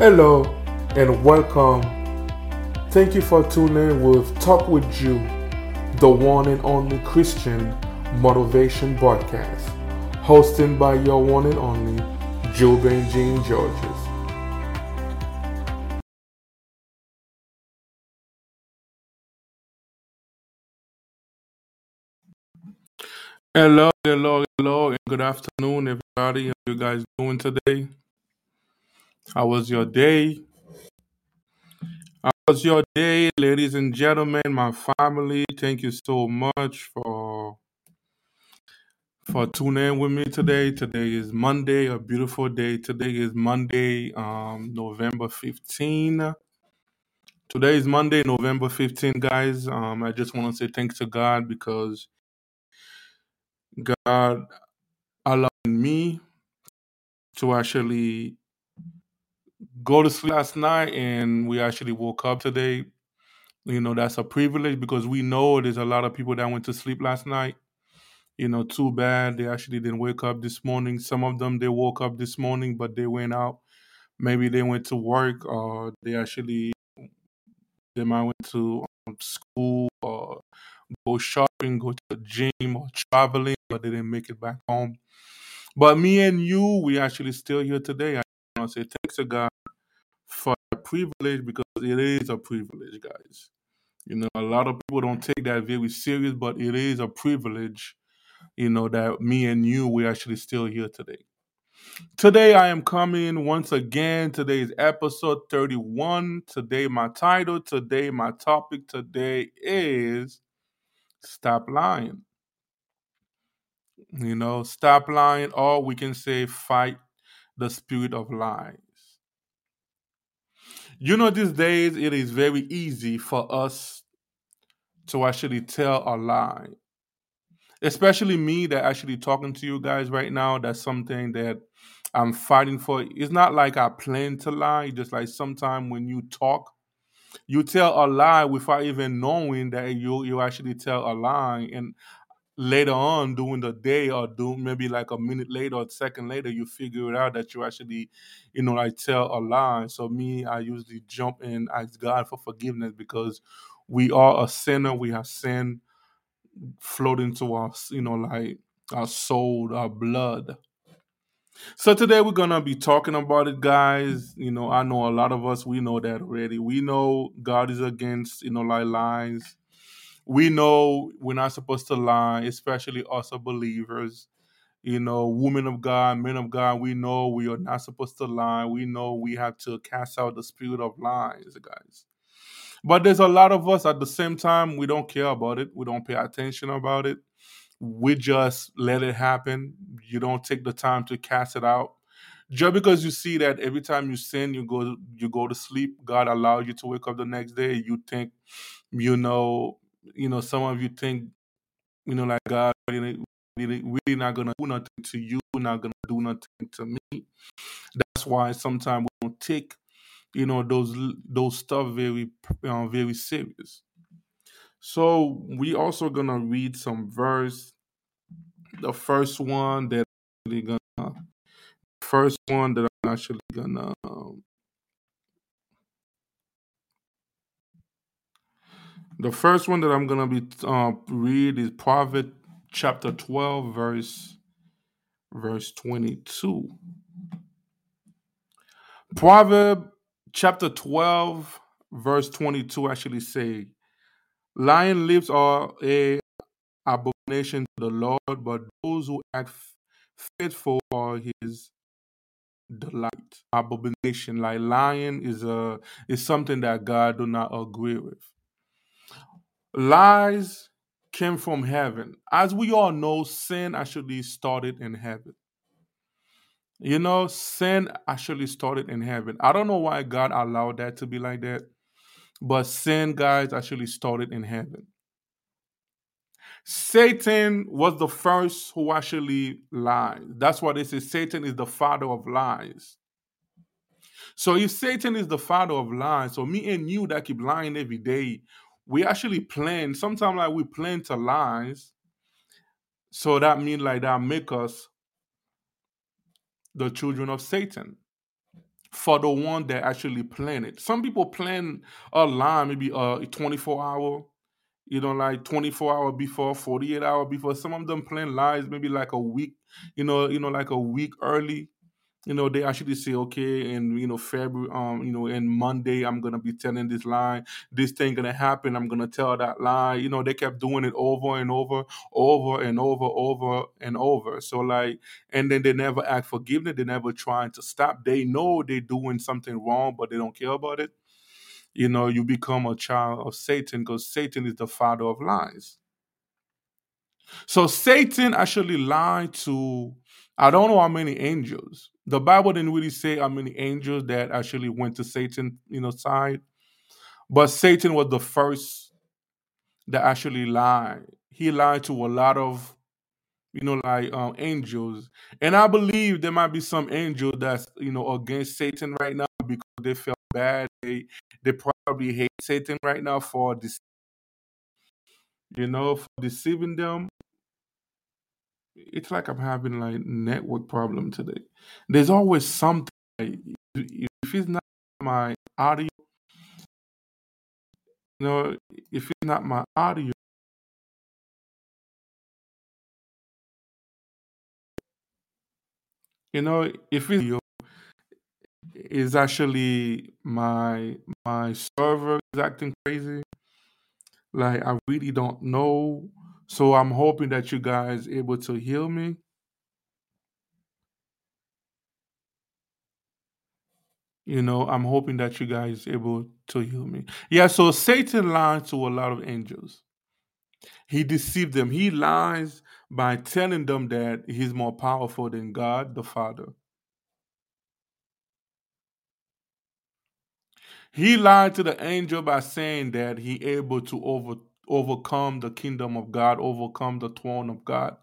Hello and welcome. Thank you for tuning in with Talk with You, the one and only Christian motivation podcast, hosted by your one and only Joe Benjamin Georges. Hello, hello, hello, and good afternoon, everybody. How you guys doing today? How was your day? How was your day, ladies and gentlemen, my family? Thank you so much for for tuning in with me today. Today is Monday, a beautiful day. Today is Monday, um, November 15. Today is Monday, November 15, guys. Um, I just want to say thanks to God because God allowed me to actually go to sleep last night and we actually woke up today. You know, that's a privilege because we know there's a lot of people that went to sleep last night. You know, too bad they actually didn't wake up this morning. Some of them they woke up this morning, but they went out. Maybe they went to work or they actually they might went to um, school or go shopping, go to the gym or traveling, but they didn't make it back home. But me and you, we actually still here today. I want to say thanks to God for the privilege because it is a privilege, guys. You know, a lot of people don't take that very serious, but it is a privilege, you know, that me and you, we actually still here today. Today I am coming once again. Today is episode 31. Today my title, today my topic today is stop lying. You know, stop lying, or we can say fight the spirit of lies. You know, these days it is very easy for us to actually tell a lie. Especially me that actually talking to you guys right now, that's something that I'm fighting for. It's not like I plan to lie, just like sometimes when you talk, you tell a lie without even knowing that you you actually tell a lie. And later on during the day or do maybe like a minute later or a second later you figure it out that you actually you know like tell a lie. So me i usually jump in ask god for forgiveness because we are a sinner. We have sin floating to us you know like our soul our blood. So today we're gonna be talking about it guys. You know i know a lot of us we know that already. We know god is against you know like lies we know we're not supposed to lie, especially us as believers. You know, women of God, men of God, we know we are not supposed to lie. We know we have to cast out the spirit of lies, guys. But there's a lot of us at the same time, we don't care about it. We don't pay attention about it. We just let it happen. You don't take the time to cast it out. Just because you see that every time you sin, you go you go to sleep, God allows you to wake up the next day, you think, you know, you know, some of you think, you know, like God really, really, really not gonna do nothing to you, not gonna do nothing to me. That's why sometimes we don't take, you know, those those stuff very, uh, very serious. So we also gonna read some verse. The first one that I'm actually gonna, first one that I'm actually gonna. Um, The first one that I'm gonna be uh, read is Proverbs chapter 12, verse verse 22. Proverb chapter 12, verse 22 actually say, Lion lips are a abomination to the Lord, but those who act faithful are his delight. Abomination, like lion, is a is something that God do not agree with. Lies came from heaven. As we all know, sin actually started in heaven. You know, sin actually started in heaven. I don't know why God allowed that to be like that, but sin, guys, actually started in heaven. Satan was the first who actually lied. That's why they say Satan is the father of lies. So if Satan is the father of lies, so me and you that keep lying every day, we actually plan. Sometimes like we plan to lies. So that means like that make us the children of Satan. For the one that actually plan it. Some people plan a lie, maybe a 24 hour, you know, like 24 hour before, 48 hour before. Some of them plan lies maybe like a week, you know, you know, like a week early. You know, they actually say, okay, and you know, February, um, you know, and Monday, I'm gonna be telling this lie, this thing gonna happen, I'm gonna tell that lie. You know, they kept doing it over and over, over and over, over and over. So like, and then they never act forgiveness, they never trying to stop. They know they're doing something wrong, but they don't care about it you know, you become a child of Satan because Satan is the father of lies. So Satan actually lied to I don't know how many angels. The Bible didn't really say how many angels that actually went to Satan, you know, side. But Satan was the first that actually lied. He lied to a lot of, you know, like um, angels. And I believe there might be some angel that's, you know, against Satan right now because they felt bad. They they probably hate Satan right now for this, you know, for deceiving them. It's like I'm having like network problem today. There's always something. Like, if it's not my audio, you know, if it's not my audio, you know, if it's is actually my my server is acting crazy. Like I really don't know. So I'm hoping that you guys able to hear me. You know, I'm hoping that you guys able to hear me. Yeah, so Satan lied to a lot of angels. He deceived them. He lies by telling them that he's more powerful than God the Father. He lied to the angel by saying that he able to over overcome the kingdom of God, overcome the throne of God.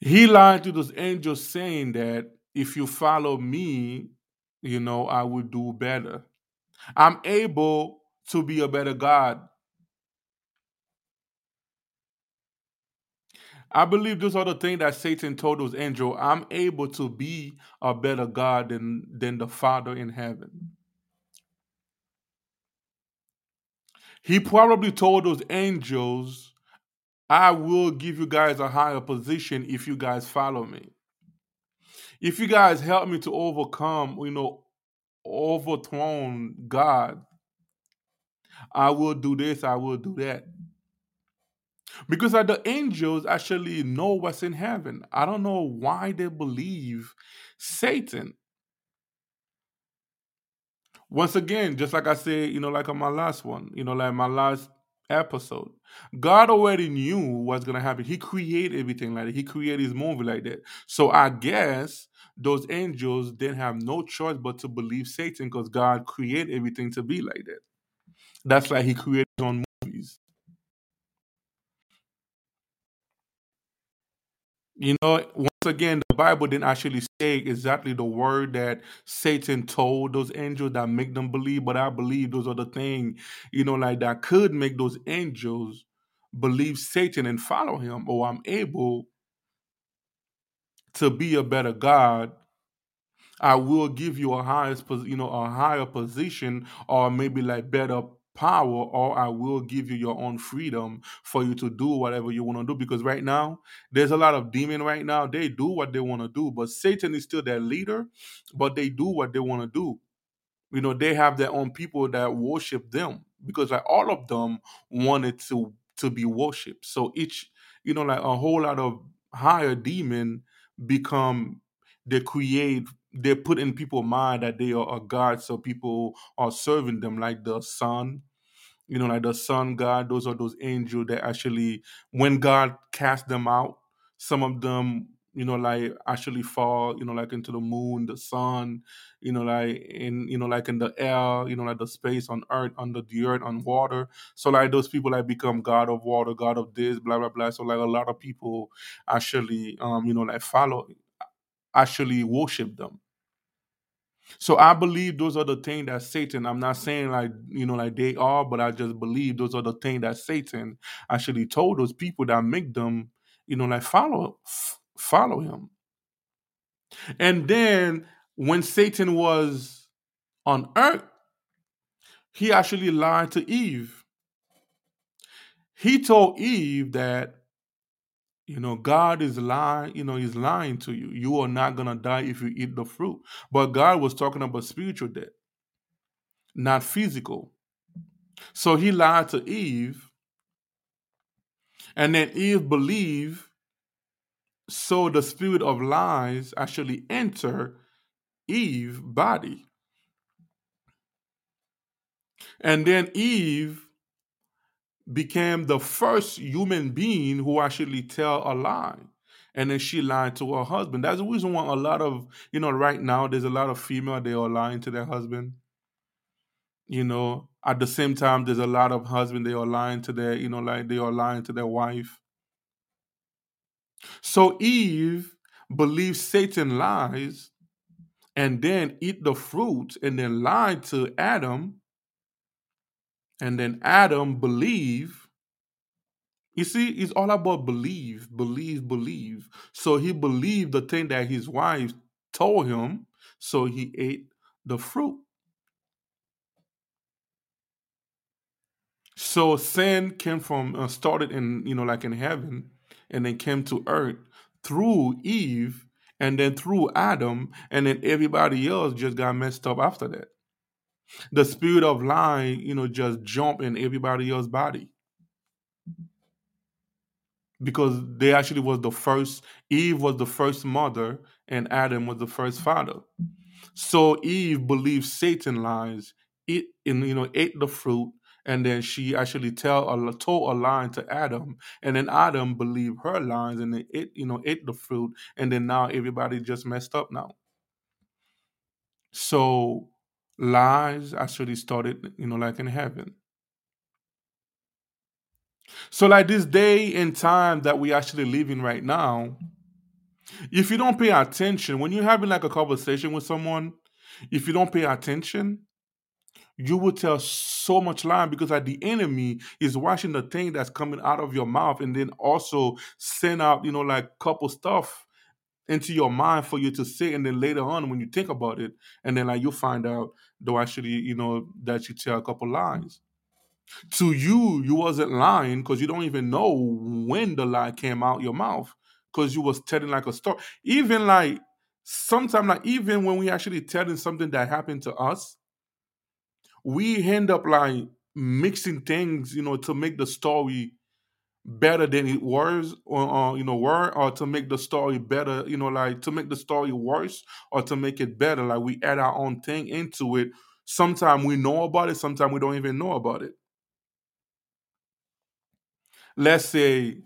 He lied to those angels saying that if you follow me, you know, I will do better. I'm able to be a better God. I believe those are the things that Satan told those angels. I'm able to be a better God than, than the Father in heaven. He probably told those angels, I will give you guys a higher position if you guys follow me. If you guys help me to overcome, you know, overthrown God, I will do this, I will do that. Because the angels actually know what's in heaven. I don't know why they believe Satan. Once again, just like I said, you know, like on my last one, you know, like my last episode, God already knew what's gonna happen. He created everything like that. He created his movie like that. So I guess those angels didn't have no choice but to believe Satan because God created everything to be like that. That's like he created his own movies. You know, once again, Bible didn't actually say exactly the word that Satan told those angels that make them believe, but I believe those are the things, you know, like that could make those angels believe Satan and follow him, or I'm able to be a better God. I will give you a highest, you know, a higher position, or maybe like better power or I will give you your own freedom for you to do whatever you want to do. Because right now, there's a lot of demon right now. They do what they want to do, but Satan is still their leader, but they do what they want to do. You know, they have their own people that worship them because like all of them wanted to to be worshipped. So each, you know, like a whole lot of higher demon become they create they put in people's mind that they are a god so people are serving them like the sun you know, like the sun god, those are those angels that actually, when God cast them out, some of them you know, like actually fall, you know, like into the moon, the sun, you know, like in, you know, like in the air, you know, like the space on earth, under the earth, on water. So like those people like become God of water, God of this, blah blah blah. So like a lot of people actually, um, you know, like follow, actually worship them. So I believe those are the things that Satan. I'm not saying like you know like they are, but I just believe those are the things that Satan actually told those people that make them you know like follow f- follow him. And then when Satan was on earth, he actually lied to Eve. He told Eve that you know god is lying you know he's lying to you. You are not gonna die if you eat the fruit. But god was talking about spiritual death not physical. So he lied to eve and then eve believed so the spirit of lies actually enter eve body. And then eve became the first human being who actually tell a lie. And then she lied to her husband. That's the reason why a lot of you know right now there's a lot of female they are lying to their husband. You know at the same time there's a lot of husband they are lying to their you know like they are lying to their wife. So eve believes satan lies and then eat the fruit and then lied to adam and then adam believe You see, it's all about believe, believe, believe. So he believed the thing that his wife told him, so he ate the fruit. So sin came from uh, started in you know like in heaven, and then came to earth through Eve, and then through Adam, and then everybody else just got messed up after that. The spirit of lying, you know, just jump in everybody else's body. Because they actually was the first eve was the first mother and adam was the first father. So eve believed satan lies it and you know ate the fruit and then she actually tell a told a lie to adam and then adam believed her lies and then it you know ate the fruit and then now everybody just messed up now. So lies actually started you know like in heaven. So, like this day and time that we actually living right now, if you don't pay attention, when you're having like a conversation with someone, if you don't pay attention, you will tell so much lie because like the enemy is watching the thing that's coming out of your mouth and then also send out, you know, like couple stuff into your mind for you to say and then later on when you think about it and then like you find out though actually you know that you tell a couple lies to you, you wasn't lying because you don't even know when the lie came out your mouth because you was telling like a story. Even like sometimes, like even when we actually telling something that happened to us, we end up like mixing things, you know, to make the story better than it was, or, or you know, were, or to make the story better, you know, like to make the story worse or to make it better. Like we add our own thing into it. Sometimes we know about it, sometimes we don't even know about it let's say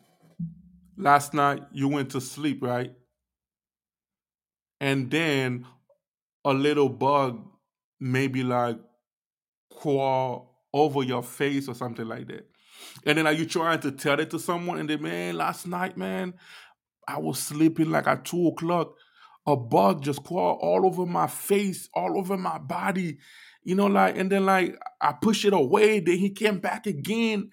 last night you went to sleep, right? And then a little bug maybe like crawl over your face or something like that. And then are you trying to tell it to someone? And then, man, last night, man, I was sleeping like at two o'clock. A bug just crawled all over my face, all over my body. You know, like, and then like I push it away. Then he came back again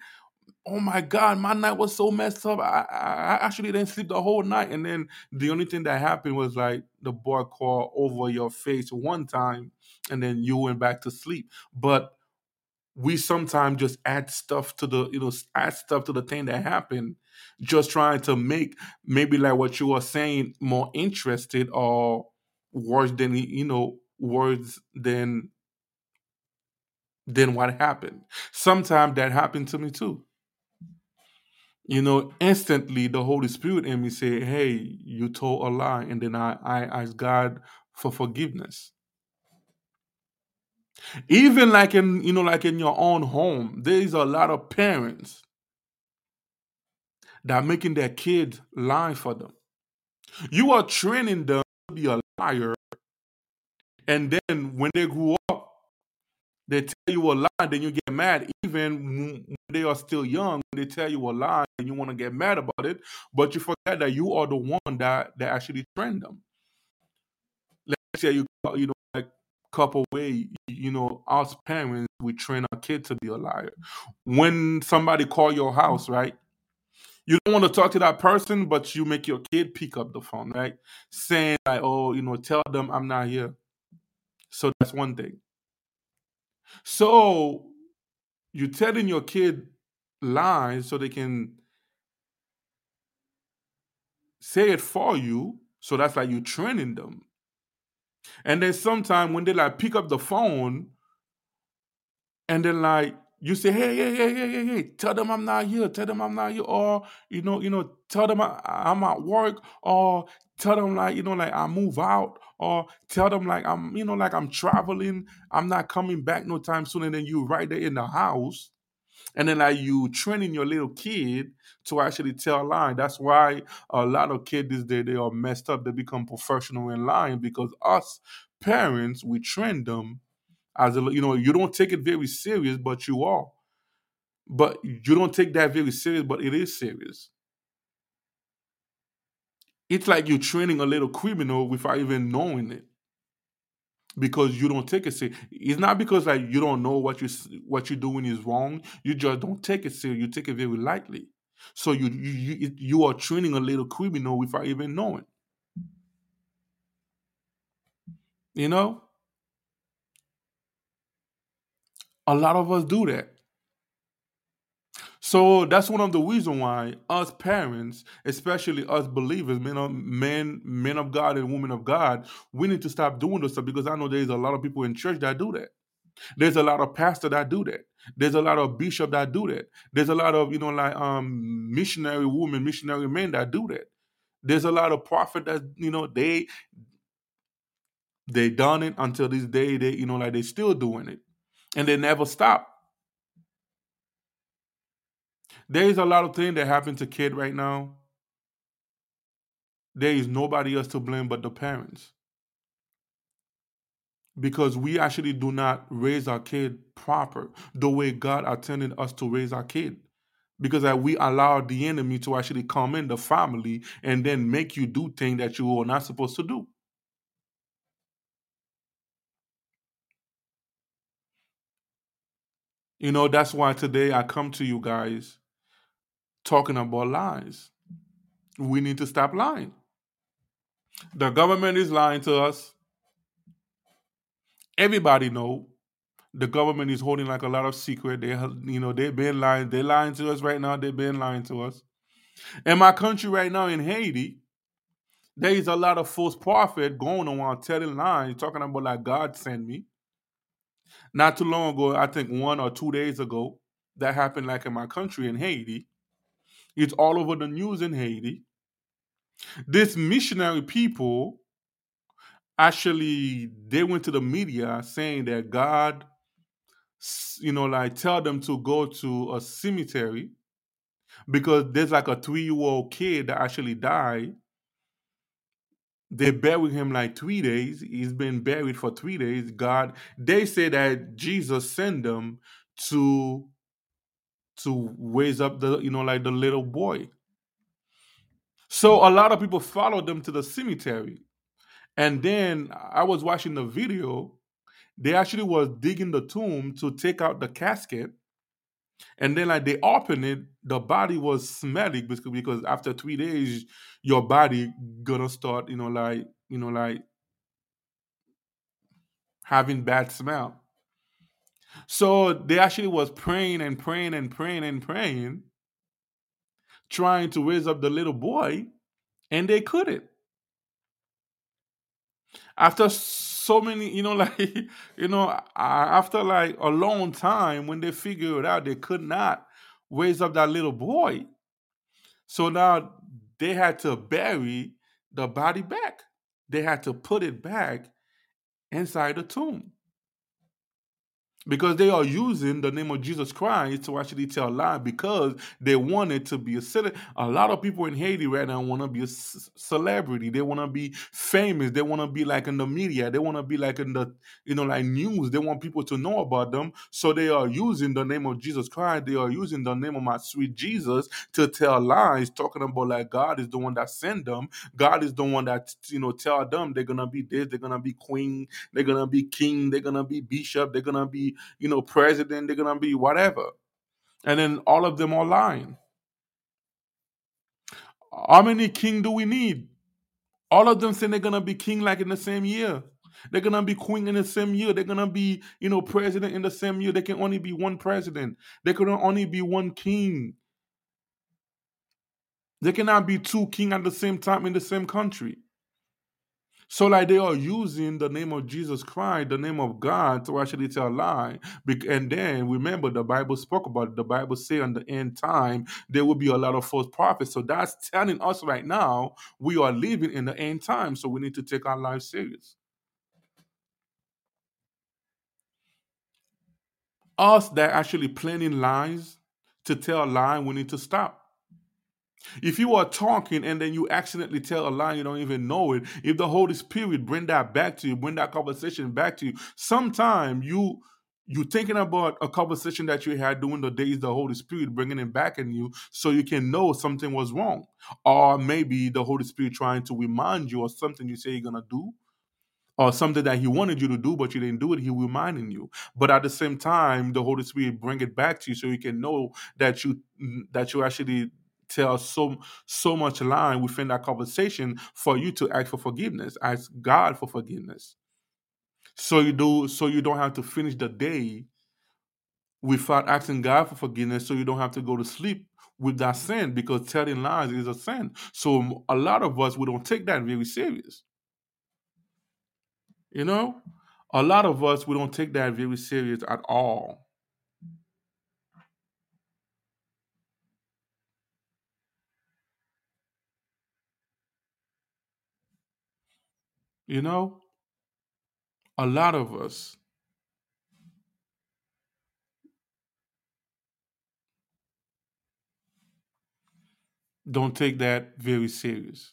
oh my god, my night was so messed up. I, I, actually didn't sleep the whole night, and then the only thing that happened was like the boy crawled over your face one time, and then you went back to sleep. But we sometimes just add stuff to the you know add stuff to the thing that happened, just trying to make maybe like what you were saying more interested or worse than you know words than than what happened. Sometimes that happened to me too you know, instantly the Holy Spirit in me say, "Hey, you told a lie," and then I I ask God for forgiveness. Even like in you know, like in your own home, there is a lot of parents that are making their kids lie for them. You are training them to be a liar. And then when they grow up, they tell you a lie, then you get mad. Even when they are still young, they tell you a lie and you want to get mad about it, but you forget that you are the one that, that actually trained them. Let's say you you know couple way, you know, us parents we train our kid to be a liar. When somebody call your house, right? You don't want to talk to that person, but you make your kid pick up the phone, right? Saying like, oh, you know, tell them I'm not here. So that's one thing. So you're telling your kid lies so they can say it for you. So that's like you're training them. And then sometime when they like pick up the phone and then like you say, hey, hey, hey, hey, hey, hey, tell them I'm not here, tell them I'm not here, or you know, you know, tell them I, I'm at work, or tell them like, you know, like I move out, or tell them like I'm, you know, like I'm traveling, I'm not coming back no time soon, and then you right there in the house, and then are you training your little kid to actually tell lying. That's why a lot of kids these days they are messed up. They become professional in lying because us parents we train them as a you know you don't take it very serious, but you are. But you don't take that very serious, but it is serious. It's like you're training a little criminal without even knowing it because you don't take it serious. It's not because like you don't know what you what you're doing is wrong. You just don't take it serious. You take it very lightly. So you you you, you are training a little criminal without even knowing. You know, a lot of us do that. So that's one of the reasons why us parents, especially us believers, men of men, men of God and women of God, we need to stop doing this stuff because I know there's a lot of people in church that do that. There's a lot of pastors that do that. There's a lot of bishop that do that. There's a lot of you know like um missionary women, missionary men that do that. There's a lot of prophet that you know they they done it until this day. They you know like they still doing it, and they never stop. There's a lot of things that happen to kid right now. There is nobody else to blame but the parents. Because we actually do not raise our kid proper the way God intended us to raise our kid. Because that we allow the enemy to actually come in the family and then make you do things that you are not supposed to do. You know, that's why today I come to you guys talking about lies. We need to stop lying. The government is lying to us. Everybody know the government is holding like a lot of secret. They, you know, they've been lying. They're lying to us right now. They've been lying to us. In my country right now, in Haiti, there is a lot of false prophet going around telling lies, talking about like God sent me. Not too long ago, I think one or two days ago, that happened like in my country in Haiti. It's all over the news in Haiti. This missionary people actually they went to the media saying that God, you know, like tell them to go to a cemetery because there's like a three year old kid that actually died. They buried him like three days. He's been buried for three days. God, they say that Jesus sent them to to raise up the you know like the little boy. So a lot of people followed them to the cemetery. And then I was watching the video. They actually was digging the tomb to take out the casket. And then like they opened it, the body was smelling because because after three days, your body gonna start, you know, like, you know, like having bad smell. So they actually was praying and praying and praying and praying, trying to raise up the little boy, and they couldn't. After so many, you know, like, you know, after like a long time, when they figured out they could not raise up that little boy, so now they had to bury the body back. They had to put it back inside the tomb. Because they are using the name of Jesus Christ to actually tell a lie because they wanted to be a city. A lot of people in Haiti right now want to be a c- celebrity. They want to be famous. They want to be like in the media. They want to be like in the you know like news. They want people to know about them. So they are using the name of Jesus Christ. They are using the name of my sweet Jesus to tell lies, talking about like God is the one that sent them. God is the one that you know tell them they're gonna be this. They're gonna be queen. They're gonna be king. They're gonna be bishop. They're gonna be you know, president, they're gonna be whatever. And then all of them are lying. How many king do we need? All of them saying they're gonna be king like in the same year. They're gonna be queen in the same year. They're gonna be, you know, president in the same year. They can only be one president. They can only be one king. They cannot be two king at the same time in the same country. So, like they are using the name of Jesus Christ, the name of God, to actually tell a lie. And then remember, the Bible spoke about it. The Bible say on the end time there will be a lot of false prophets. So that's telling us right now we are living in the end time. So we need to take our life serious. Us that actually planning lies to tell a lie, we need to stop. If you are talking and then you accidentally tell a lie, you don't even know it. If the Holy Spirit bring that back to you, bring that conversation back to you, sometime you you're thinking about a conversation that you had during the days the Holy Spirit bringing it back in you, so you can know something was wrong, or maybe the Holy Spirit trying to remind you of something you say you're gonna do, or something that he wanted you to do but you didn't do it he reminding you but at the same time the holy spirit bring it back to you so you can know that you that you actually tell so so much line within that conversation for you to ask for forgiveness ask god for forgiveness. So you do so you don't have to finish the day without asking god for forgiveness so you don't have to go to sleep with that sin because telling lies is a sin. So a lot of us we don't take that very serious. You know? A lot of us we don't take that very serious at all you know a lot of us don't take that very serious.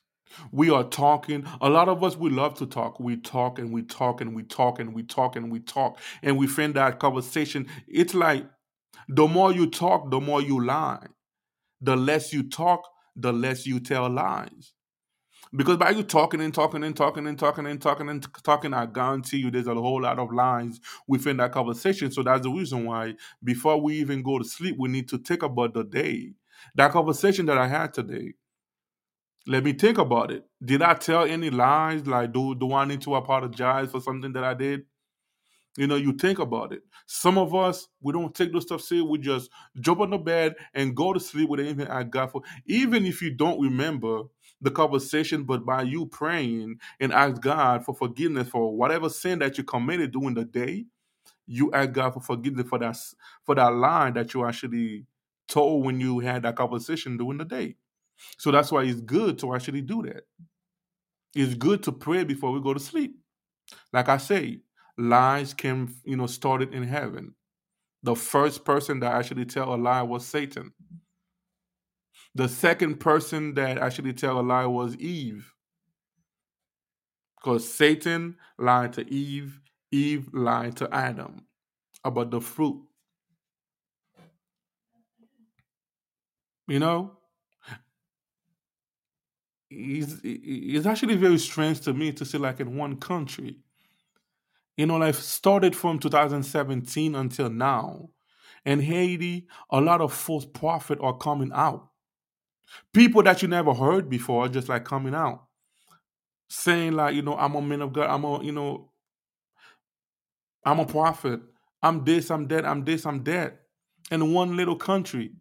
We are talking. A lot of us, we love to talk. We talk and we talk and we talk and we talk and we talk. And we find that conversation. It's like the more you talk, the more you lie. The less you talk, the less you tell lies. Because by you talking and talking and talking and talking and talking and talking, I guarantee you there's a whole lot of lies within that conversation. So that's the reason why before we even go to sleep, we need to think about the day. That conversation that I had today. Let me think about it. Did I tell any lies? Like, do do I need to apologize for something that I did? You know, you think about it. Some of us, we don't take those stuff serious. We just jump on the bed and go to sleep with anything I got for. Even if you don't remember the conversation, but by you praying and ask God for forgiveness for whatever sin that you committed during the day, you ask God for forgiveness for that for that lie that you actually told when you had that conversation during the day. So that's why it's good to actually do that. It's good to pray before we go to sleep. Like I say, lies came, you know, started in heaven. The first person that actually tell a lie was Satan. The second person that actually tell a lie was Eve. Because Satan lied to Eve, Eve lied to Adam about the fruit. You know? It's, it's actually very strange to me to see like in one country you know, like started from 2017 until now. In Haiti, a lot of false prophets are coming out. People that you never heard before just like coming out. Saying like, you know, I'm a man of God, I'm a, you know, I'm a prophet. I'm this, I'm that, I'm this, I'm that. In one little country.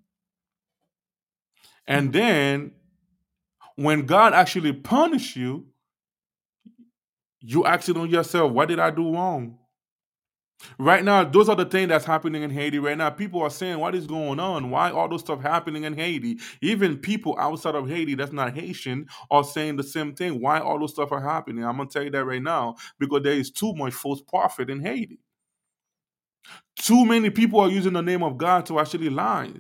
And mm-hmm. then when God actually punish you, you ask it on yourself, what did I do wrong? Right now, those are the things that's happening in Haiti right now. People are saying, what is going on? Why all those stuff happening in Haiti? Even people outside of Haiti that's not Haitian are saying the same thing. Why all those stuff are happening? I'm gonna tell you that right now because there is too much false prophet in Haiti. Too many people are using the name of God to actually lie.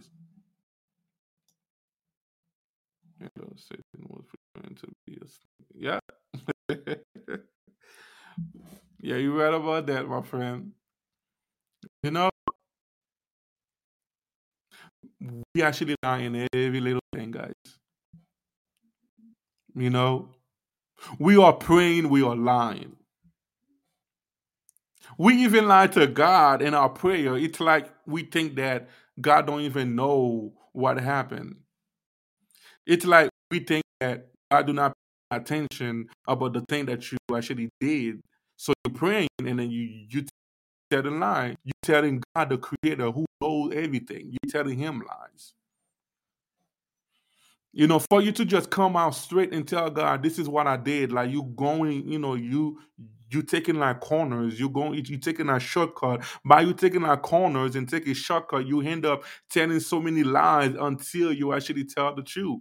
Yeah. yeah, you read about that, my friend. You know, we actually lie in every little thing, guys. You know, we are praying, we are lying. We even lie to God in our prayer. It's like we think that God don't even know what happened. It's like we think that God do not pay attention about the thing that you actually did. So you're praying and then you you telling lie. You're telling God the creator who knows everything. You're telling him lies. You know, for you to just come out straight and tell God, this is what I did, like you going, you know, you you taking like corners, you going you taking a shortcut. By you taking like corners and taking shortcut, you end up telling so many lies until you actually tell the truth.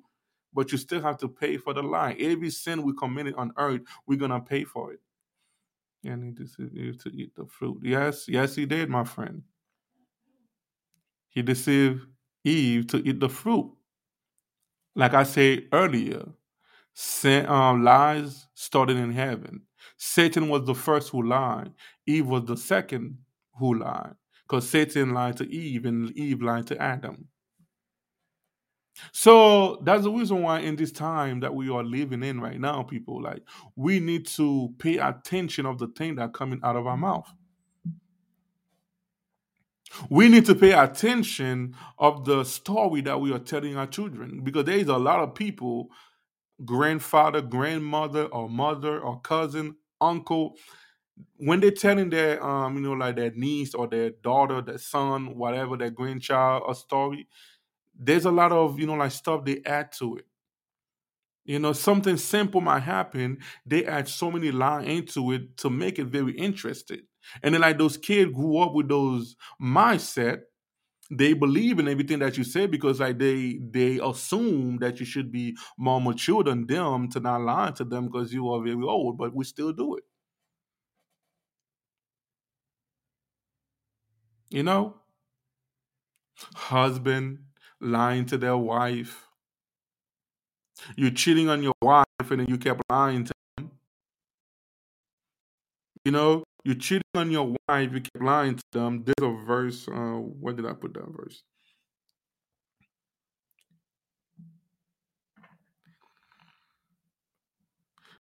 But you still have to pay for the lie. Every sin we committed on earth, we're gonna pay for it. And he deceived Eve to eat the fruit. Yes, yes, he did, my friend. He deceived Eve to eat the fruit. Like I said earlier, sin, um, lies started in heaven. Satan was the first who lied. Eve was the second who lied. Because Satan lied to Eve and Eve lied to Adam. So that's the reason why in this time that we are living in right now, people, like we need to pay attention of the thing that coming out of our mouth. We need to pay attention of the story that we are telling our children because there is a lot of people, grandfather, grandmother, or mother, or cousin, uncle, when they're telling their um, you know, like their niece or their daughter, their son, whatever, their grandchild a story, there's a lot of, you know, like stuff they add to it. You know, something simple might happen. They add so many lines into it to make it very interesting. And then like those kids grew up with those mindset. They believe in everything that you say because like they they assume that you should be more mature than them to not lie to them because you are very old, but we still do it. You know? Husband lying to their wife. You're cheating on your wife and then you kept lying to them. You know, you're cheating on your wife, you keep lying to them. There's a verse. Uh, where did I put that verse?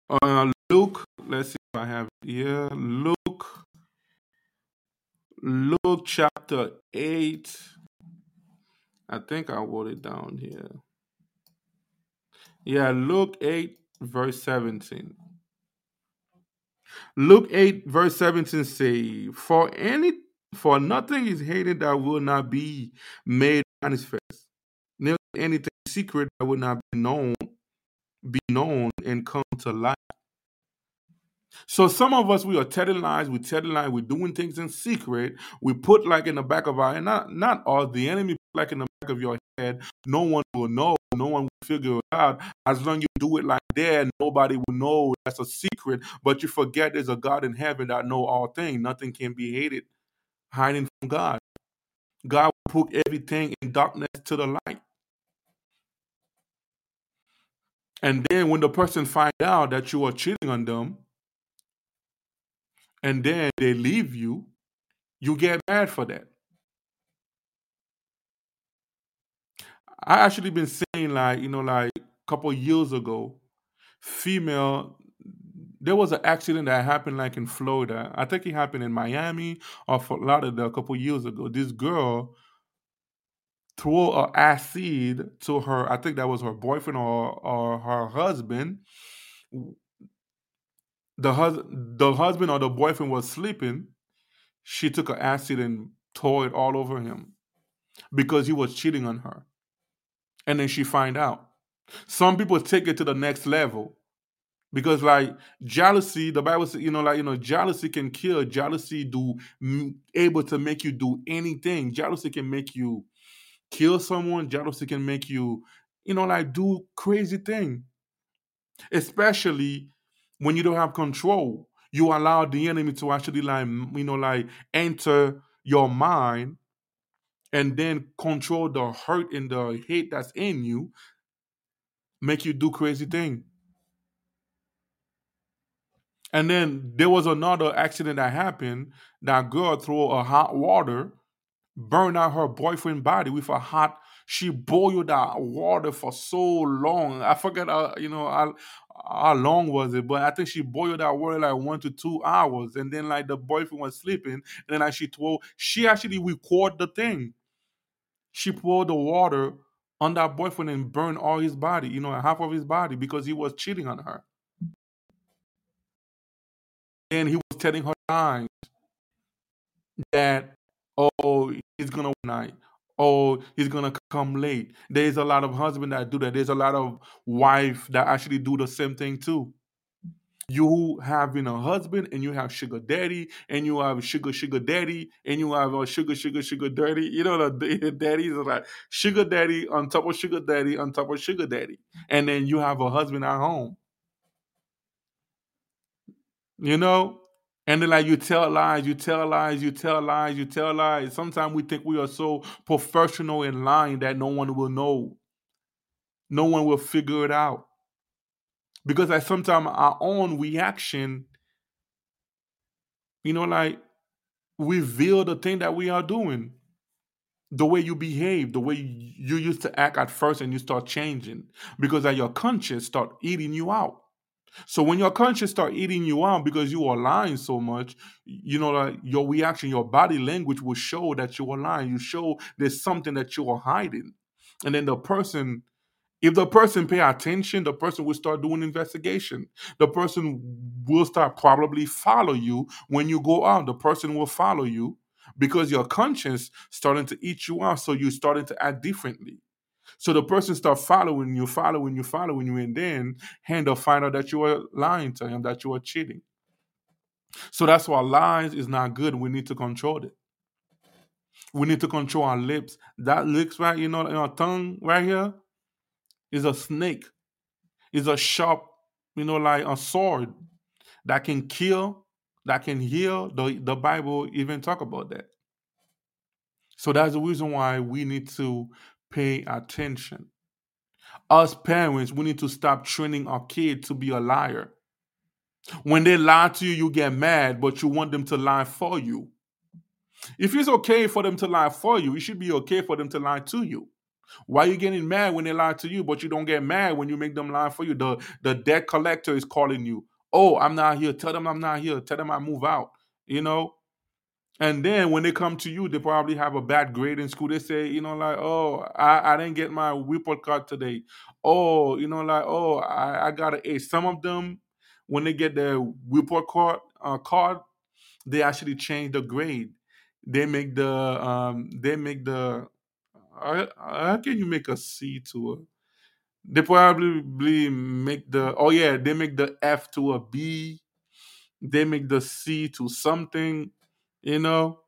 Uh, Luke. Let's see if I have it here. Luke. Luke chapter eight. I think I wrote it down here. Yeah, Luke 8, verse 17. Luke 8, verse 17 say, For any for nothing is hated that will not be made manifest, neither anything secret that will not be known, be known and come to light. So some of us we are telling lies, we telling lies, we're doing things in secret. We put like in the back of our and not not all the enemy like in the back of your head. No one will know, no one will figure it out. As long as you do it like that, nobody will know that's a secret. But you forget there's a God in heaven that know all things. Nothing can be hated, hiding from God. God will put everything in darkness to the light. And then when the person find out that you are cheating on them, and then they leave you, you get mad for that. I actually been saying like, you know, like a couple years ago, female there was an accident that happened like in Florida. I think it happened in Miami or Fort Lauderdale a couple years ago. This girl threw a acid to her. I think that was her boyfriend or or her husband. The hus- the husband or the boyfriend was sleeping. She took an acid and tore it all over him because he was cheating on her. And then she find out. Some people take it to the next level because like jealousy the bible says you know like you know jealousy can kill. Jealousy do able to make you do anything. Jealousy can make you kill someone. Jealousy can make you you know like do crazy thing. Especially when you don't have control. You allow the enemy to actually like you know like enter your mind and then control the hurt and the hate that's in you, make you do crazy thing. And then there was another accident that happened. That girl threw a hot water, burned out her boyfriend body with a hot. She boiled that water for so long. I forget, you know, how, how long was it? But I think she boiled that water like one to two hours, and then like the boyfriend was sleeping, and then like she told, she actually recorded the thing. She poured the water on that boyfriend and burned all his body, you know, half of his body because he was cheating on her and he was telling her times that oh he's gonna night oh he's gonna come late. There's a lot of husbands that do that. There's a lot of wife that actually do the same thing too. You having a husband and you have sugar daddy and you have sugar sugar daddy and you have a sugar sugar sugar daddy. You know the daddies are like sugar daddy on top of sugar daddy on top of sugar daddy. And then you have a husband at home. You know? And then like you tell lies, you tell lies, you tell lies, you tell lies. Sometimes we think we are so professional in lying that no one will know. No one will figure it out. Because like sometimes our own reaction, you know, like reveal the thing that we are doing. The way you behave, the way you used to act at first and you start changing. Because like your conscience start eating you out. So when your conscience start eating you out because you are lying so much, you know, like your reaction, your body language will show that you are lying. You show there's something that you are hiding. And then the person, if the person pay attention, the person will start doing investigation. The person will start probably follow you when you go out. The person will follow you because your conscience starting to eat you out. So you're starting to act differently. So the person start following you, following you, following you, and then Handel find out that you are lying to him, that you are cheating. So that's why lies is not good. We need to control it. We need to control our lips. That lips right, you know, in our tongue right here is a snake. Is a sharp, you know, like a sword that can kill, that can heal. The the Bible even talk about that. So that's the reason why we need to pay attention. Us parents, we need to stop training our kid to be a liar. When they lie to you, you get mad, but you want them to lie for you. If it's okay for them to lie for you, it should be okay for them to lie to you. Why are you getting mad when they lie to you, but you don't get mad when you make them lie for you? The the debt collector is calling you. Oh, I'm not here. Tell them I'm not here. Tell them I move out. You know, and then when they come to you, they probably have a bad grade in school. They say, you know, like, oh, I, I didn't get my report card today. Oh, you know, like, oh, I, I got an A. Some of them, when they get their report card, uh, card, they actually change the grade. They make the, um, they make the, uh, how can you make a C to a, they probably make the, oh yeah, they make the F to a B. They make the C to something you know,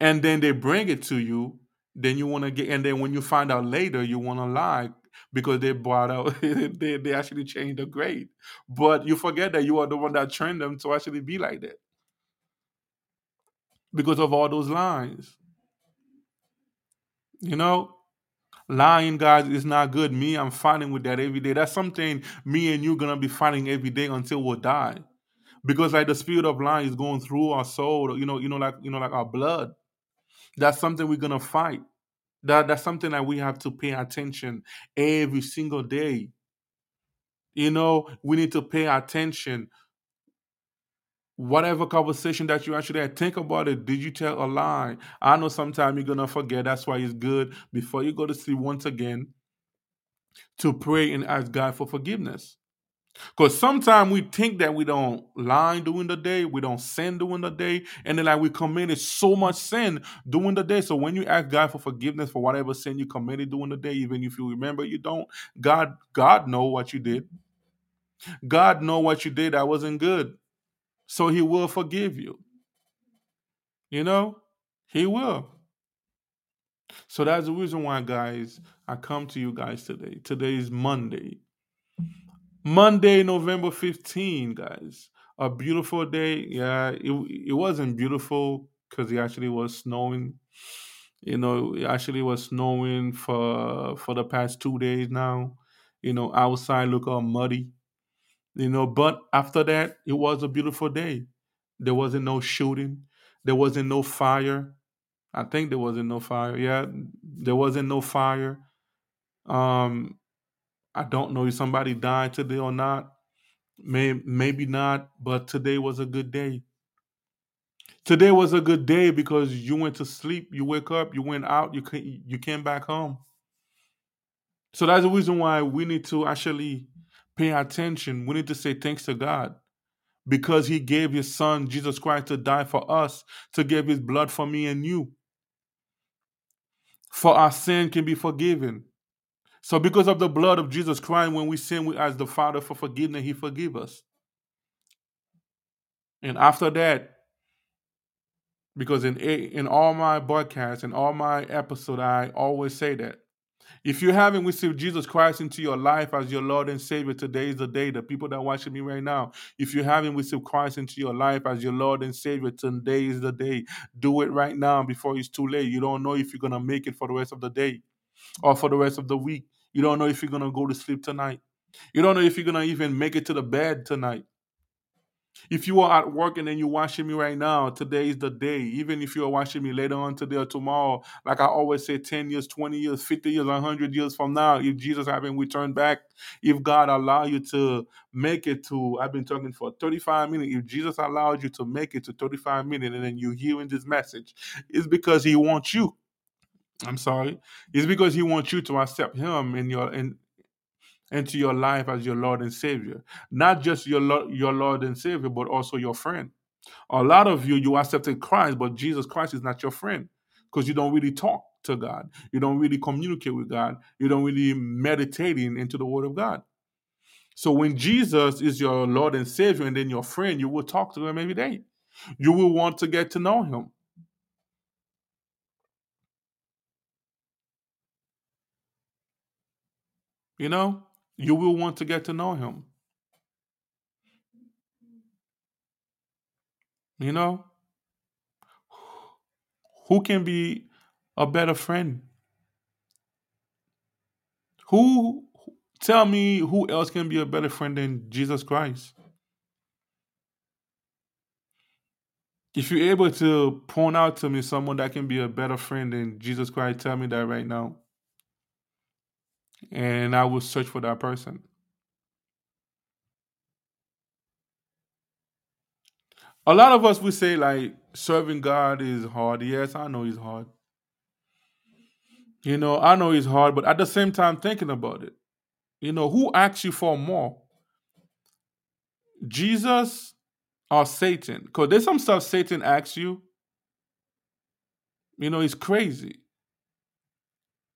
and then they bring it to you, then you want to get, and then when you find out later, you want to lie because they brought out, they, they actually changed the grade. But you forget that you are the one that trained them to actually be like that because of all those lines. You know, lying, guys, is not good. Me, I'm fighting with that every day. That's something me and you gonna be fighting every day until we die because like the spirit of lying is going through our soul you know you know like you know like our blood. That's something we're gonna fight. That that's something that we have to pay attention every single day. You know we need to pay attention. Whatever conversation that you actually had think about it. Did you tell a lie? I know sometimes you're gonna forget. That's why it's good before you go to sleep once again to pray and ask god for forgiveness because sometimes we think that we don't lie during the day, we don't sin during the day, and then like we committed so much sin during the day. So when you ask God for forgiveness for whatever sin you committed during the day, even if you remember you don't, God, God know what you did. God know what you did that wasn't good. So he will forgive you. You know? He will. So that's the reason why, guys, I come to you guys today. Today is Monday. Monday, November 15, guys. A beautiful day. Yeah, it, it wasn't beautiful because it actually was snowing. You know, it actually was snowing for for the past two days now. You know, outside look all muddy. You know, but after that, it was a beautiful day. There wasn't no shooting. There wasn't no fire. I think there wasn't no fire. Yeah, there wasn't no fire. Um, I don't know if somebody died today or not. May, maybe not, but today was a good day. Today was a good day because you went to sleep, you wake up, you went out, you came, you came back home. So that's the reason why we need to actually pay attention. We need to say thanks to God because He gave His Son Jesus Christ to die for us, to give His blood for me and you, for our sin can be forgiven. So, because of the blood of Jesus Christ, when we sin, we ask the Father for forgiveness, He forgive us. And after that, because in in all my broadcasts and all my episodes, I always say that if you haven't received Jesus Christ into your life as your Lord and Savior, today is the day. The people that are watching me right now, if you haven't received Christ into your life as your Lord and Savior, today is the day. Do it right now before it's too late. You don't know if you're gonna make it for the rest of the day or for the rest of the week. You don't know if you're gonna go to sleep tonight. You don't know if you're gonna even make it to the bed tonight. If you are at work and then you're watching me right now, today is the day. Even if you are watching me later on today or tomorrow, like I always say, 10 years, 20 years, 50 years, 100 years from now, if Jesus haven't returned back, if God allow you to make it to, I've been talking for 35 minutes, if Jesus allowed you to make it to 35 minutes and then you're hearing this message, it's because he wants you. I'm sorry. It's because he wants you to accept him in your in into your life as your Lord and Savior. Not just your Lord, your Lord and Savior, but also your friend. A lot of you, you accepted Christ, but Jesus Christ is not your friend because you don't really talk to God. You don't really communicate with God. You don't really meditating into the Word of God. So when Jesus is your Lord and Savior and then your friend, you will talk to him every day. You will want to get to know him. You know, you will want to get to know him. You know, who can be a better friend? Who tell me who else can be a better friend than Jesus Christ? If you're able to point out to me someone that can be a better friend than Jesus Christ, tell me that right now. And I will search for that person. A lot of us we say like serving God is hard. Yes, I know it's hard. You know, I know it's hard, but at the same time thinking about it, you know, who asks you for more? Jesus or Satan? Because there's some stuff Satan asks you. You know, it's crazy.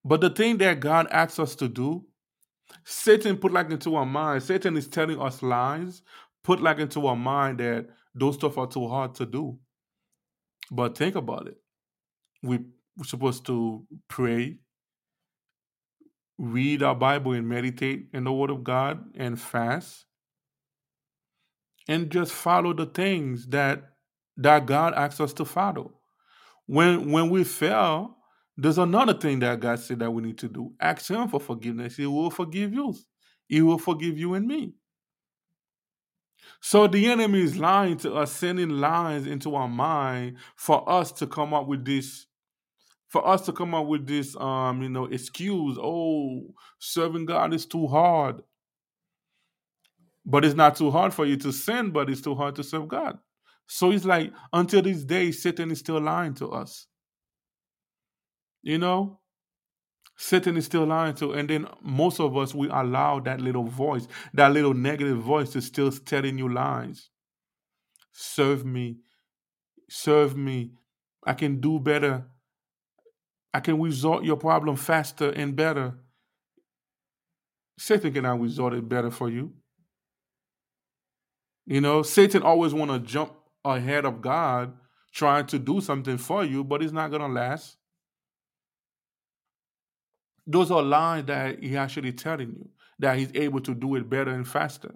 But the thing that God asks us to do, Satan put like into our mind. Satan is telling us lies, put like into our mind that those stuff are too hard to do. But think about it. We, we're supposed to pray, read our Bible and meditate in the Word of God and fast. And just follow the things that that God asks us to follow. When when we fail, there's another thing that God said that we need to do. Ask Him for forgiveness. He will forgive you. He will forgive you and me. So the enemy is lying to us, sending lies into our mind for us to come up with this, for us to come up with this, um, you know, excuse. Oh, serving God is too hard. But it's not too hard for you to sin, but it's too hard to serve God. So it's like until this day, Satan is still lying to us. You know, Satan is still lying to, and then most of us we allow that little voice, that little negative voice, to still telling you lies. Serve me, serve me. I can do better. I can resolve your problem faster and better. Satan cannot resolve it better for you. You know, Satan always want to jump ahead of God, trying to do something for you, but it's not gonna last. Those are lies that he actually telling you that he's able to do it better and faster.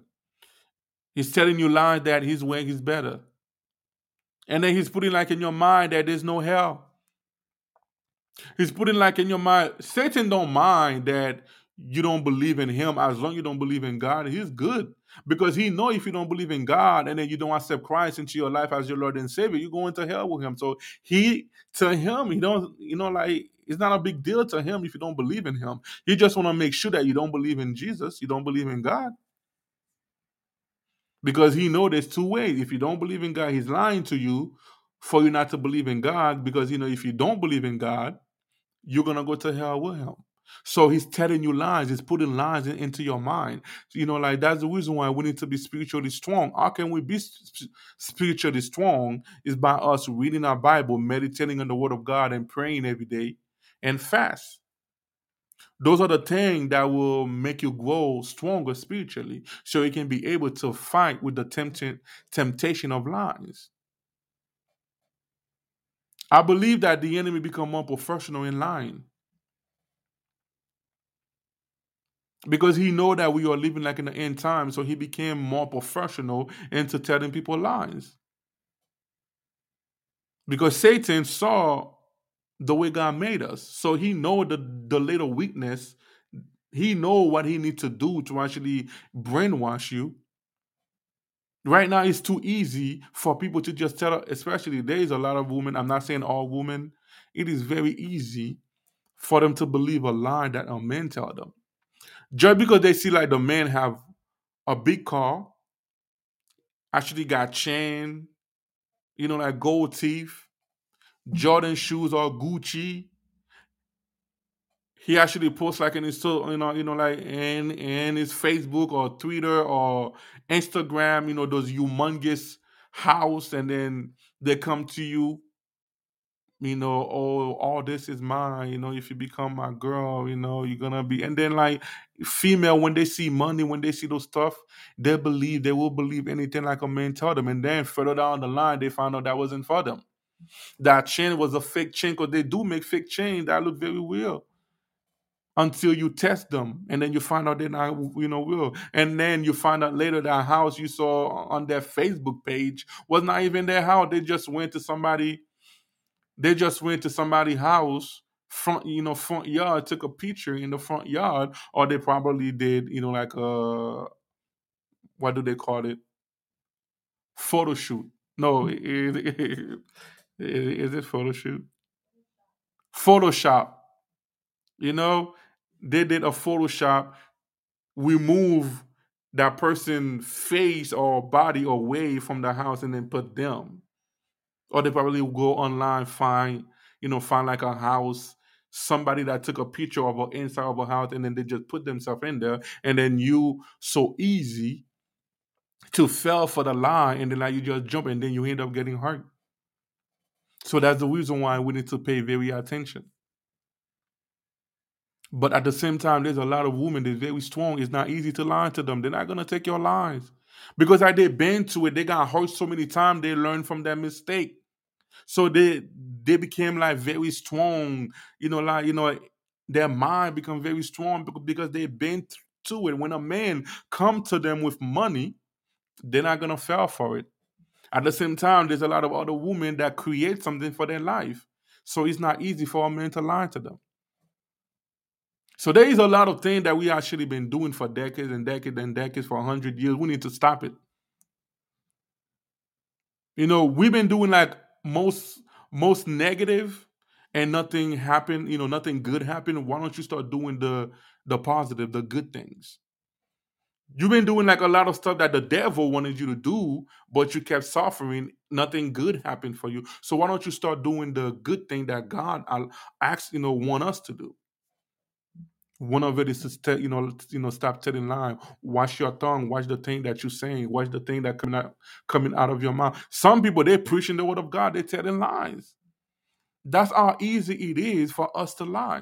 He's telling you lies that his way is better. And then he's putting like in your mind that there's no hell. He's putting like in your mind, Satan don't mind that you don't believe in him as long as you don't believe in God. He's good because he know if you don't believe in God and then you don't accept Christ into your life as your Lord and Savior, you're going to hell with him. So he to him, he don't, you know, like it's not a big deal to him if you don't believe in him. He just want to make sure that you don't believe in Jesus, you don't believe in God. Because he know there's two ways. If you don't believe in God, he's lying to you for you not to believe in God. Because you know, if you don't believe in God, you're gonna go to hell with him. So he's telling you lies. He's putting lies in, into your mind. You know, like that's the reason why we need to be spiritually strong. How can we be sp- spiritually strong? Is by us reading our Bible, meditating on the Word of God, and praying every day, and fast. Those are the things that will make you grow stronger spiritually, so you can be able to fight with the tempting temptation of lies. I believe that the enemy become more professional in lying. because he know that we are living like in the end time so he became more professional into telling people lies because satan saw the way god made us. So he know the, the little weakness. He know what he needs to do to actually brainwash you. Right now it's too easy for people to just tell especially there's a lot of women i'm not saying all women it is very easy for them to believe a lie that a man tell them. Just because they see like the man have a big car, actually got chain, you know, like gold teeth, Jordan shoes or Gucci. He actually posts like in his you know, you know, like in in his Facebook or Twitter or Instagram, you know, those humongous house, and then they come to you you know, oh, all this is mine. You know, if you become my girl, you know, you're gonna be. And then like female, when they see money, when they see those stuff, they believe they will believe anything like a man tell them. And then further down the line, they find out that wasn't for them. That chain was a fake chain because they do make fake chain that look very real. Until you test them, and then you find out they're not, you know, real. And then you find out later that house you saw on their Facebook page was not even their house. They just went to somebody they just went to somebody's house, front, you know, front yard, took a picture in the front yard, or they probably did, you know, like a uh, what do they call it? Photo shoot. No, is, is it photo shoot? Photoshop. You know, they did a Photoshop. We move that person face or body away from the house and then put them or they probably go online find you know find like a house somebody that took a picture of an inside of a house and then they just put themselves in there and then you so easy to fell for the lie and then you just jump and then you end up getting hurt so that's the reason why we need to pay very attention. But at the same time there's a lot of women that's very strong. It's not easy to lie to them. They're not going to take your lies. Because like they've been to it they got hurt so many times they learn from their mistake. So they they became like very strong, you know, like you know, their mind become very strong because they've been to it. When a man come to them with money, they're not gonna fall for it. At the same time, there's a lot of other women that create something for their life. So it's not easy for a man to lie to them. So there is a lot of things that we actually been doing for decades and decades and decades for hundred years. We need to stop it. You know, we've been doing like most most negative and nothing happened, you know, nothing good happened, why don't you start doing the the positive, the good things? You've been doing like a lot of stuff that the devil wanted you to do, but you kept suffering. Nothing good happened for you. So why don't you start doing the good thing that God uh, asks, you know, want us to do? One of it is to mm. tell, you know, you know, stop telling lies. Watch your tongue. Watch the thing that you're saying. Watch the thing that coming out coming out of your mouth. Some people they're preaching the word of God. They're telling lies. That's how easy it is for us to lie.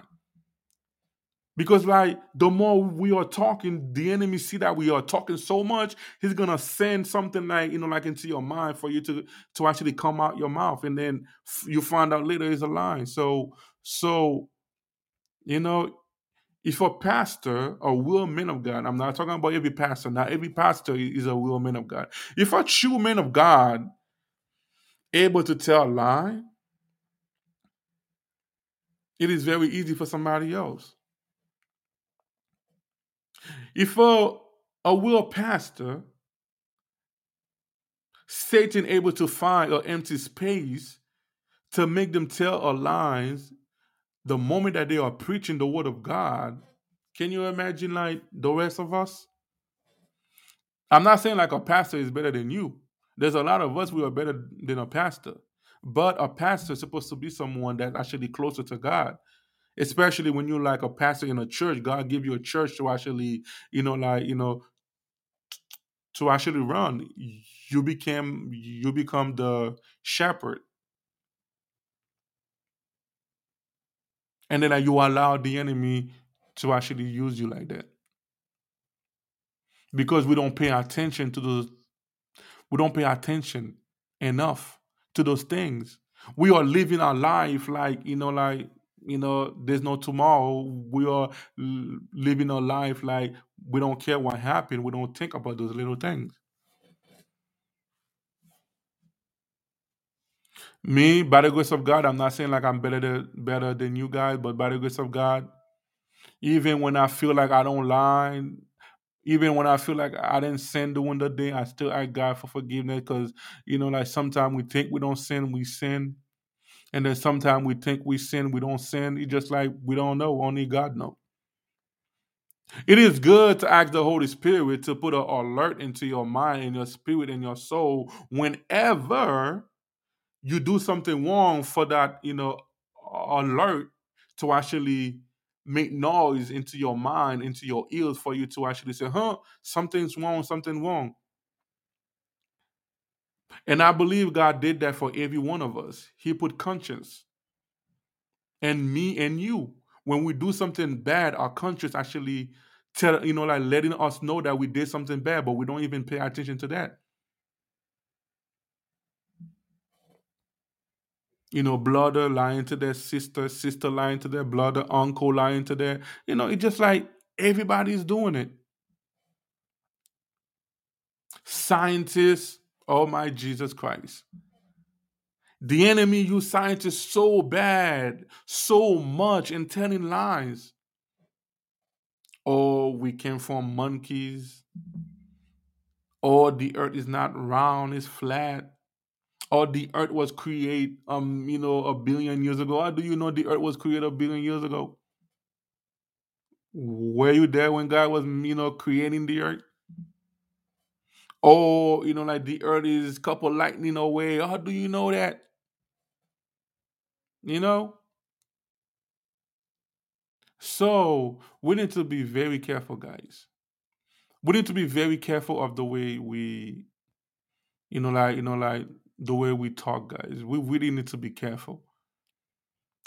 Because like the more we are talking, the enemy see that we are talking so much, he's gonna send something like you know, like into your mind for you to to actually come out your mouth, and then you find out later it's a lie. So so you know if a pastor, a real man of God, I'm not talking about every pastor, not every pastor is a real man of God. If a true man of God able to tell a lie, it is very easy for somebody else. If a, a real pastor, Satan able to find an empty space to make them tell a lies the moment that they are preaching the word of God, can you imagine like the rest of us? I'm not saying like a pastor is better than you. There's a lot of us we are better than a pastor. But a pastor is supposed to be someone that's actually closer to God. Especially when you're like a pastor in a church, God give you a church to actually, you know, like, you know, to actually run. You became you become the shepherd. And then you allow the enemy to actually use you like that. Because we don't pay attention to those we don't pay attention enough to those things. We are living our life like, you know, like, you know, there's no tomorrow. We are living our life like we don't care what happened. We don't think about those little things. Me, by the grace of God, I'm not saying like I'm better than, better than you guys, but by the grace of God, even when I feel like I don't lie, even when I feel like I didn't sin during the day, I still ask God for forgiveness because you know, like sometimes we think we don't sin, we sin, and then sometimes we think we sin, we don't sin. It's just like we don't know, only God knows. It is good to ask the Holy Spirit to put an alert into your mind and your spirit and your soul whenever you do something wrong for that, you know, alert to actually make noise into your mind, into your ears for you to actually say, huh, something's wrong, something wrong. And I believe God did that for every one of us. He put conscience. And me and you. When we do something bad, our conscience actually tell, you know, like letting us know that we did something bad, but we don't even pay attention to that. you know, brother lying to their sister, sister lying to their brother, uncle lying to their, you know, it's just like everybody's doing it. Scientists, oh my Jesus Christ. The enemy use scientists so bad, so much in telling lies. Oh, we came from monkeys. Or the earth is not round, it's flat or the earth was created um you know a billion years ago how do you know the earth was created a billion years ago were you there when god was you know creating the earth or you know like the earth is a couple lightning away how do you know that you know so we need to be very careful guys we need to be very careful of the way we you know like you know like the way we talk, guys. We really need to be careful.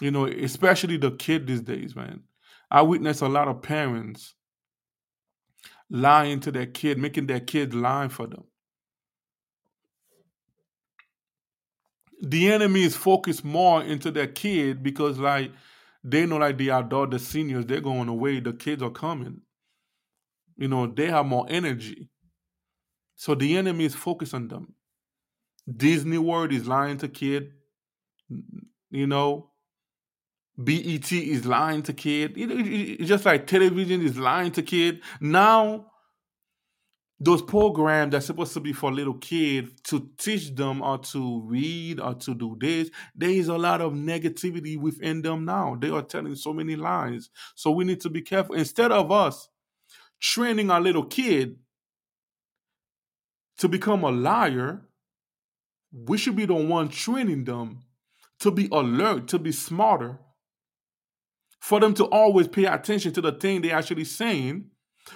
You know, especially the kid these days, man. I witness a lot of parents lying to their kid, making their kid lie for them. The enemy is focused more into their kid because, like, they know, like, the adult, the seniors, they're going away. The kids are coming. You know, they have more energy. So the enemy is focused on them. Disney World is lying to kid. You know, BET is lying to kid. It's just like television is lying to kid. Now, those programs that's supposed to be for little kids to teach them how to read or to do this, there is a lot of negativity within them now. They are telling so many lies. So we need to be careful. Instead of us training our little kid to become a liar, we should be the one training them to be alert, to be smarter, for them to always pay attention to the thing they're actually saying,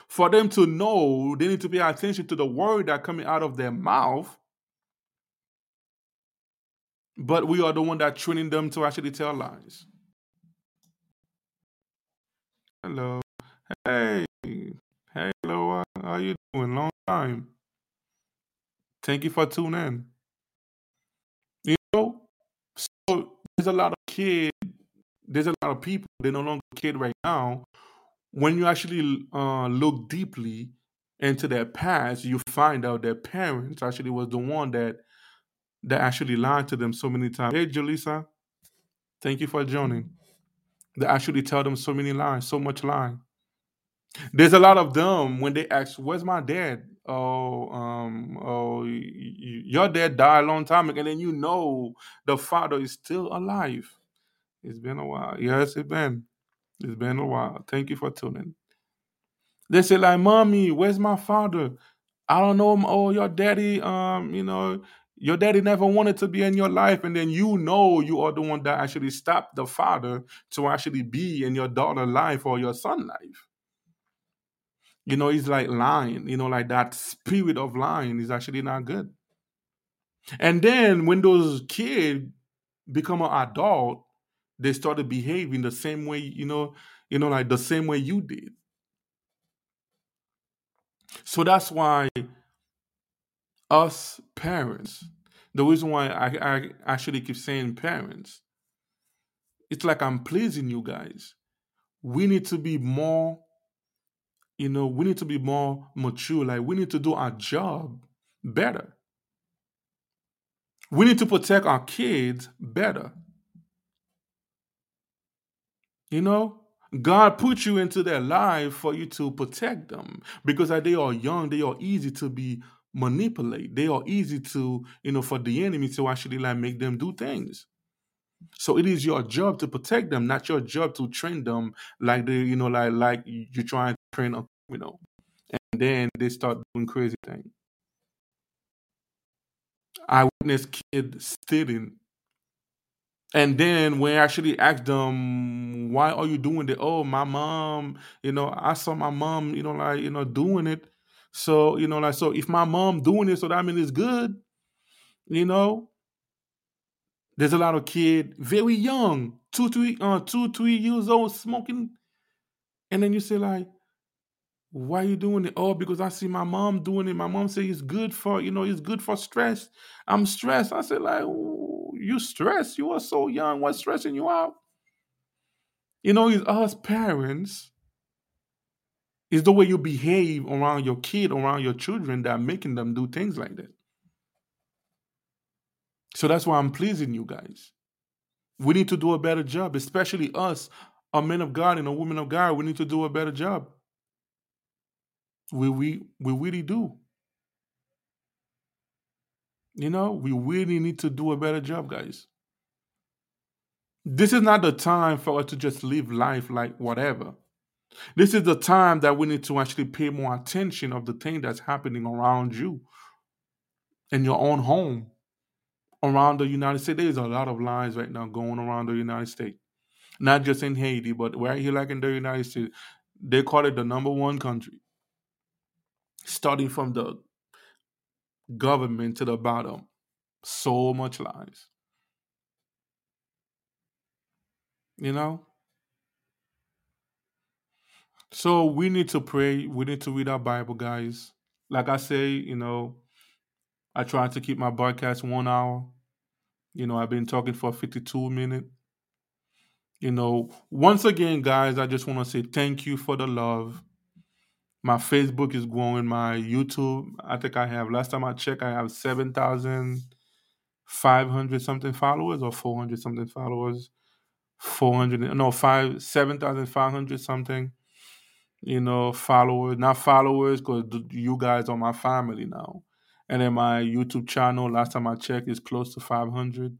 for them to know they need to pay attention to the word that coming out of their mouth. But we are the one that training them to actually tell lies. Hello. Hey. Hey, hello. How you doing? Long time. Thank you for tuning in. You know, so there's a lot of kids, there's a lot of people, they're no longer kid right now. When you actually uh, look deeply into their past, you find out their parents actually was the one that that actually lied to them so many times. Hey, Julissa, thank you for joining. They actually tell them so many lies, so much lying. There's a lot of them when they ask, "Where's my dad?" Oh, um, oh, your dad died a long time ago, and then you know the father is still alive. It's been a while. Yes, it's been. It's been a while. Thank you for tuning. They say like, "Mommy, where's my father?" I don't know. Oh, your daddy. Um, you know, your daddy never wanted to be in your life, and then you know you are the one that actually stopped the father to actually be in your daughter life or your son life. You know, it's like lying. You know, like that spirit of lying is actually not good. And then when those kids become an adult, they started behaving the same way. You know, you know, like the same way you did. So that's why us parents, the reason why I, I actually keep saying parents, it's like I'm pleasing you guys. We need to be more, you know, we need to be more mature. Like we need to do our job better. We need to protect our kids better. You know, God put you into their life for you to protect them because as they are young, they are easy to be manipulated. They are easy to, you know, for the enemy to actually like make them do things. So it is your job to protect them, not your job to train them like they, you know, like like you try and train them, you know, And then they start doing crazy things. I witnessed kids stealing and then when I actually asked them, why are you doing it? Oh, my mom, you know, I saw my mom, you know, like, you know, doing it. So, you know, like, so if my mom doing it, so that means it's good, you know. There's a lot of kid, very young, two, three, uh, two, three years old, smoking. And then you say, like, why you doing it? Oh, because I see my mom doing it. My mom say it's good for, you know, it's good for stress. I'm stressed. I said, like, you stressed? You are so young. What's stressing you out? You know, it's us parents, it's the way you behave around your kid, around your children that making them do things like that. So that's why I'm pleasing you guys. We need to do a better job, especially us, a men of God and a woman of God. We need to do a better job. We we we really do. You know, we really need to do a better job, guys. This is not the time for us to just live life like whatever. This is the time that we need to actually pay more attention of the thing that's happening around you in your own home, around the United States. There's a lot of lies right now going around the United States. Not just in Haiti, but right here like in the United States. They call it the number one country. Starting from the government to the bottom. So much lies. You know? So we need to pray. We need to read our Bible, guys. Like I say, you know, I try to keep my broadcast one hour. You know, I've been talking for 52 minutes. You know, once again, guys, I just want to say thank you for the love. My Facebook is growing. My YouTube, I think I have, last time I checked, I have 7,500 something followers or 400 something followers. 400, no, five, 7,500 something you know, followers, not followers, because you guys are my family now. And then my YouTube channel, last time I checked, is close to 500,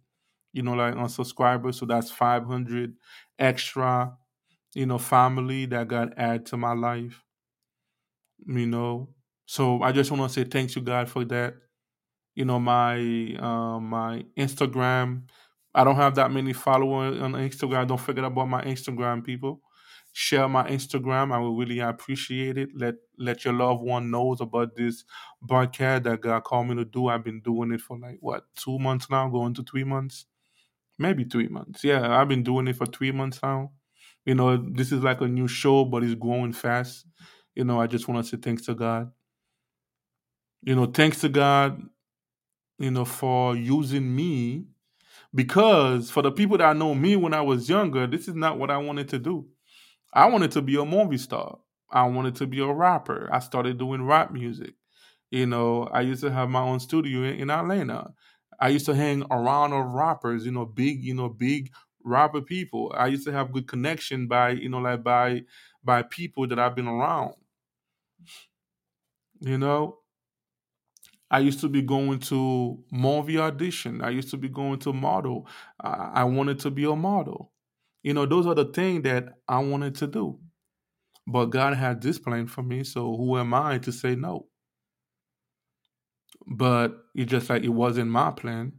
you know, like on subscribers. So that's 500 extra, you know, family that got added to my life, you know. So I just want to say thanks to God for that. You know, my um, my Instagram, I don't have that many followers on Instagram. Don't forget about my Instagram, people share my Instagram. I will really appreciate it. Let let your loved one knows about this broadcast that God called me to do. I've been doing it for like what two months now, going to three months, maybe three months. Yeah, I've been doing it for three months now. You know, this is like a new show, but it's growing fast. You know, I just want to say thanks to God. You know, thanks to God. You know, for using me because for the people that know me when I was younger, this is not what I wanted to do. I wanted to be a movie star. I wanted to be a rapper. I started doing rap music. You know, I used to have my own studio in, in Atlanta. I used to hang around of rappers, you know, big, you know, big rapper people. I used to have good connection by, you know, like by by people that I've been around. You know, I used to be going to movie audition. I used to be going to model. I, wanted to be a model. You know, those are the things that I wanted to do. But God had this plan for me, so who am I to say no? But it's just like it wasn't my plan.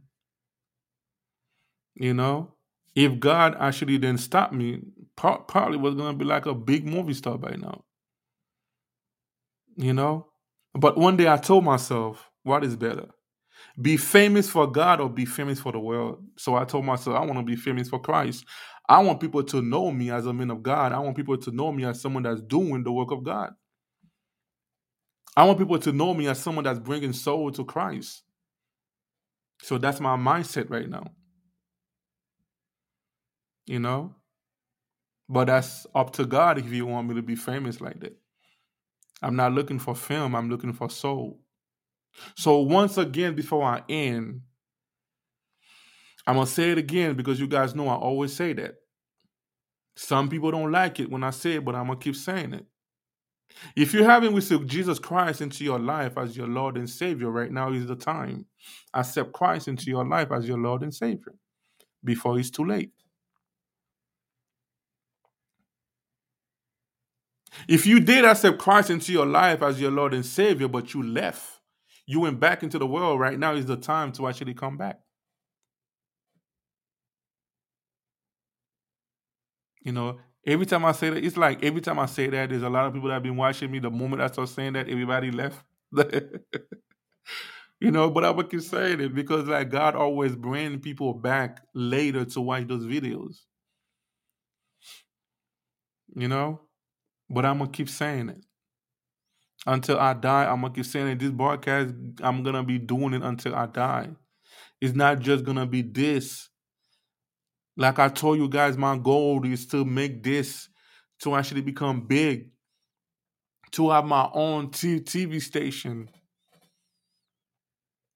You know, if God actually didn't stop me, probably was gonna be like a big movie star by now. You know, but one day I told myself, what is better? Be famous for God or be famous for the world? So I told myself, I want to be famous for Christ. I want people to know me as a man of God. I want people to know me as someone that's doing the work of God. I want people to know me as someone that's bringing soul to Christ. So that's my mindset right now. You know? But that's up to God if you want me to be famous like that. I'm not looking for film, I'm looking for soul. So once again, before I end, I'm gonna say it again because you guys know I always say that. Some people don't like it when I say it, but I'm gonna keep saying it. If you haven't received Jesus Christ into your life as your Lord and Savior, right now is the time. Accept Christ into your life as your Lord and Savior before it's too late. If you did accept Christ into your life as your Lord and Savior, but you left, you went back into the world, right now is the time to actually come back. You know, every time I say that, it's like every time I say that, there's a lot of people that have been watching me. The moment I start saying that, everybody left. you know, but I would keep saying it because like God always bring people back later to watch those videos. You know? But I'm gonna keep saying it. Until I die, I'm gonna keep saying it. This broadcast, I'm gonna be doing it until I die. It's not just gonna be this. Like I told you guys, my goal is to make this to actually become big, to have my own TV station,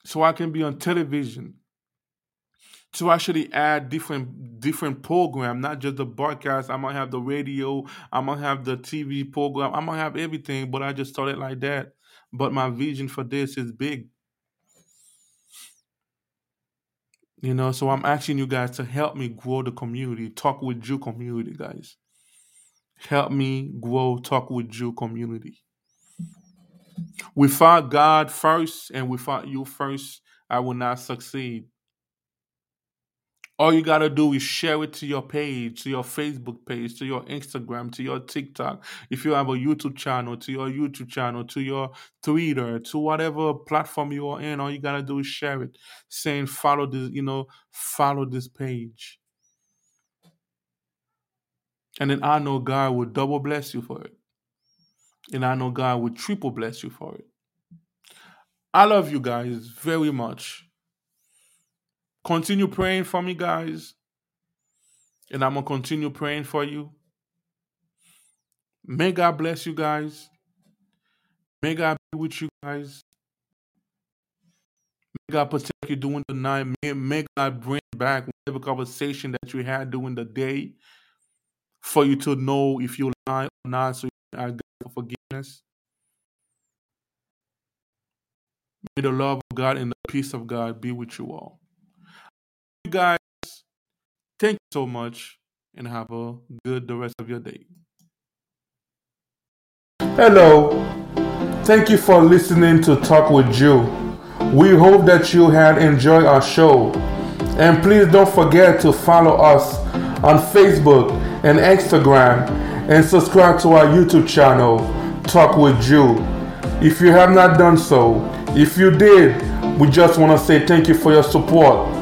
so I can be on television, to actually add different different program, not just the broadcast. I might have the radio, I might have the TV program, I might have everything. But I just started like that. But my vision for this is big. You know, so I'm asking you guys to help me grow the community, Talk with Joe community, guys. Help me grow Talk with Joe community. Without God first and without you first, I will not succeed. All you got to do is share it to your page, to your Facebook page, to your Instagram, to your TikTok. If you have a YouTube channel, to your YouTube channel, to your Twitter, to whatever platform you are in, all you got to do is share it, saying, follow this, you know, follow this page. And then I know God will double bless you for it. And I know God will triple bless you for it. I love you guys very much. Continue praying for me, guys. And I'm going to continue praying for you. May God bless you guys. May God be with you guys. May God protect you during the night. May, may God bring back whatever conversation that you had during the day for you to know if you lie or not so you can ask God for forgiveness. May the love of God and the peace of God be with you all guys, thank you so much and have a good the rest of your day. Hello. Thank you for listening to Talk with Joe. We hope that you had enjoyed our show. And please don't forget to follow us on Facebook and Instagram and subscribe to our YouTube channel, Talk with Joe. If you have not done so, if you did, we just want to say thank you for your support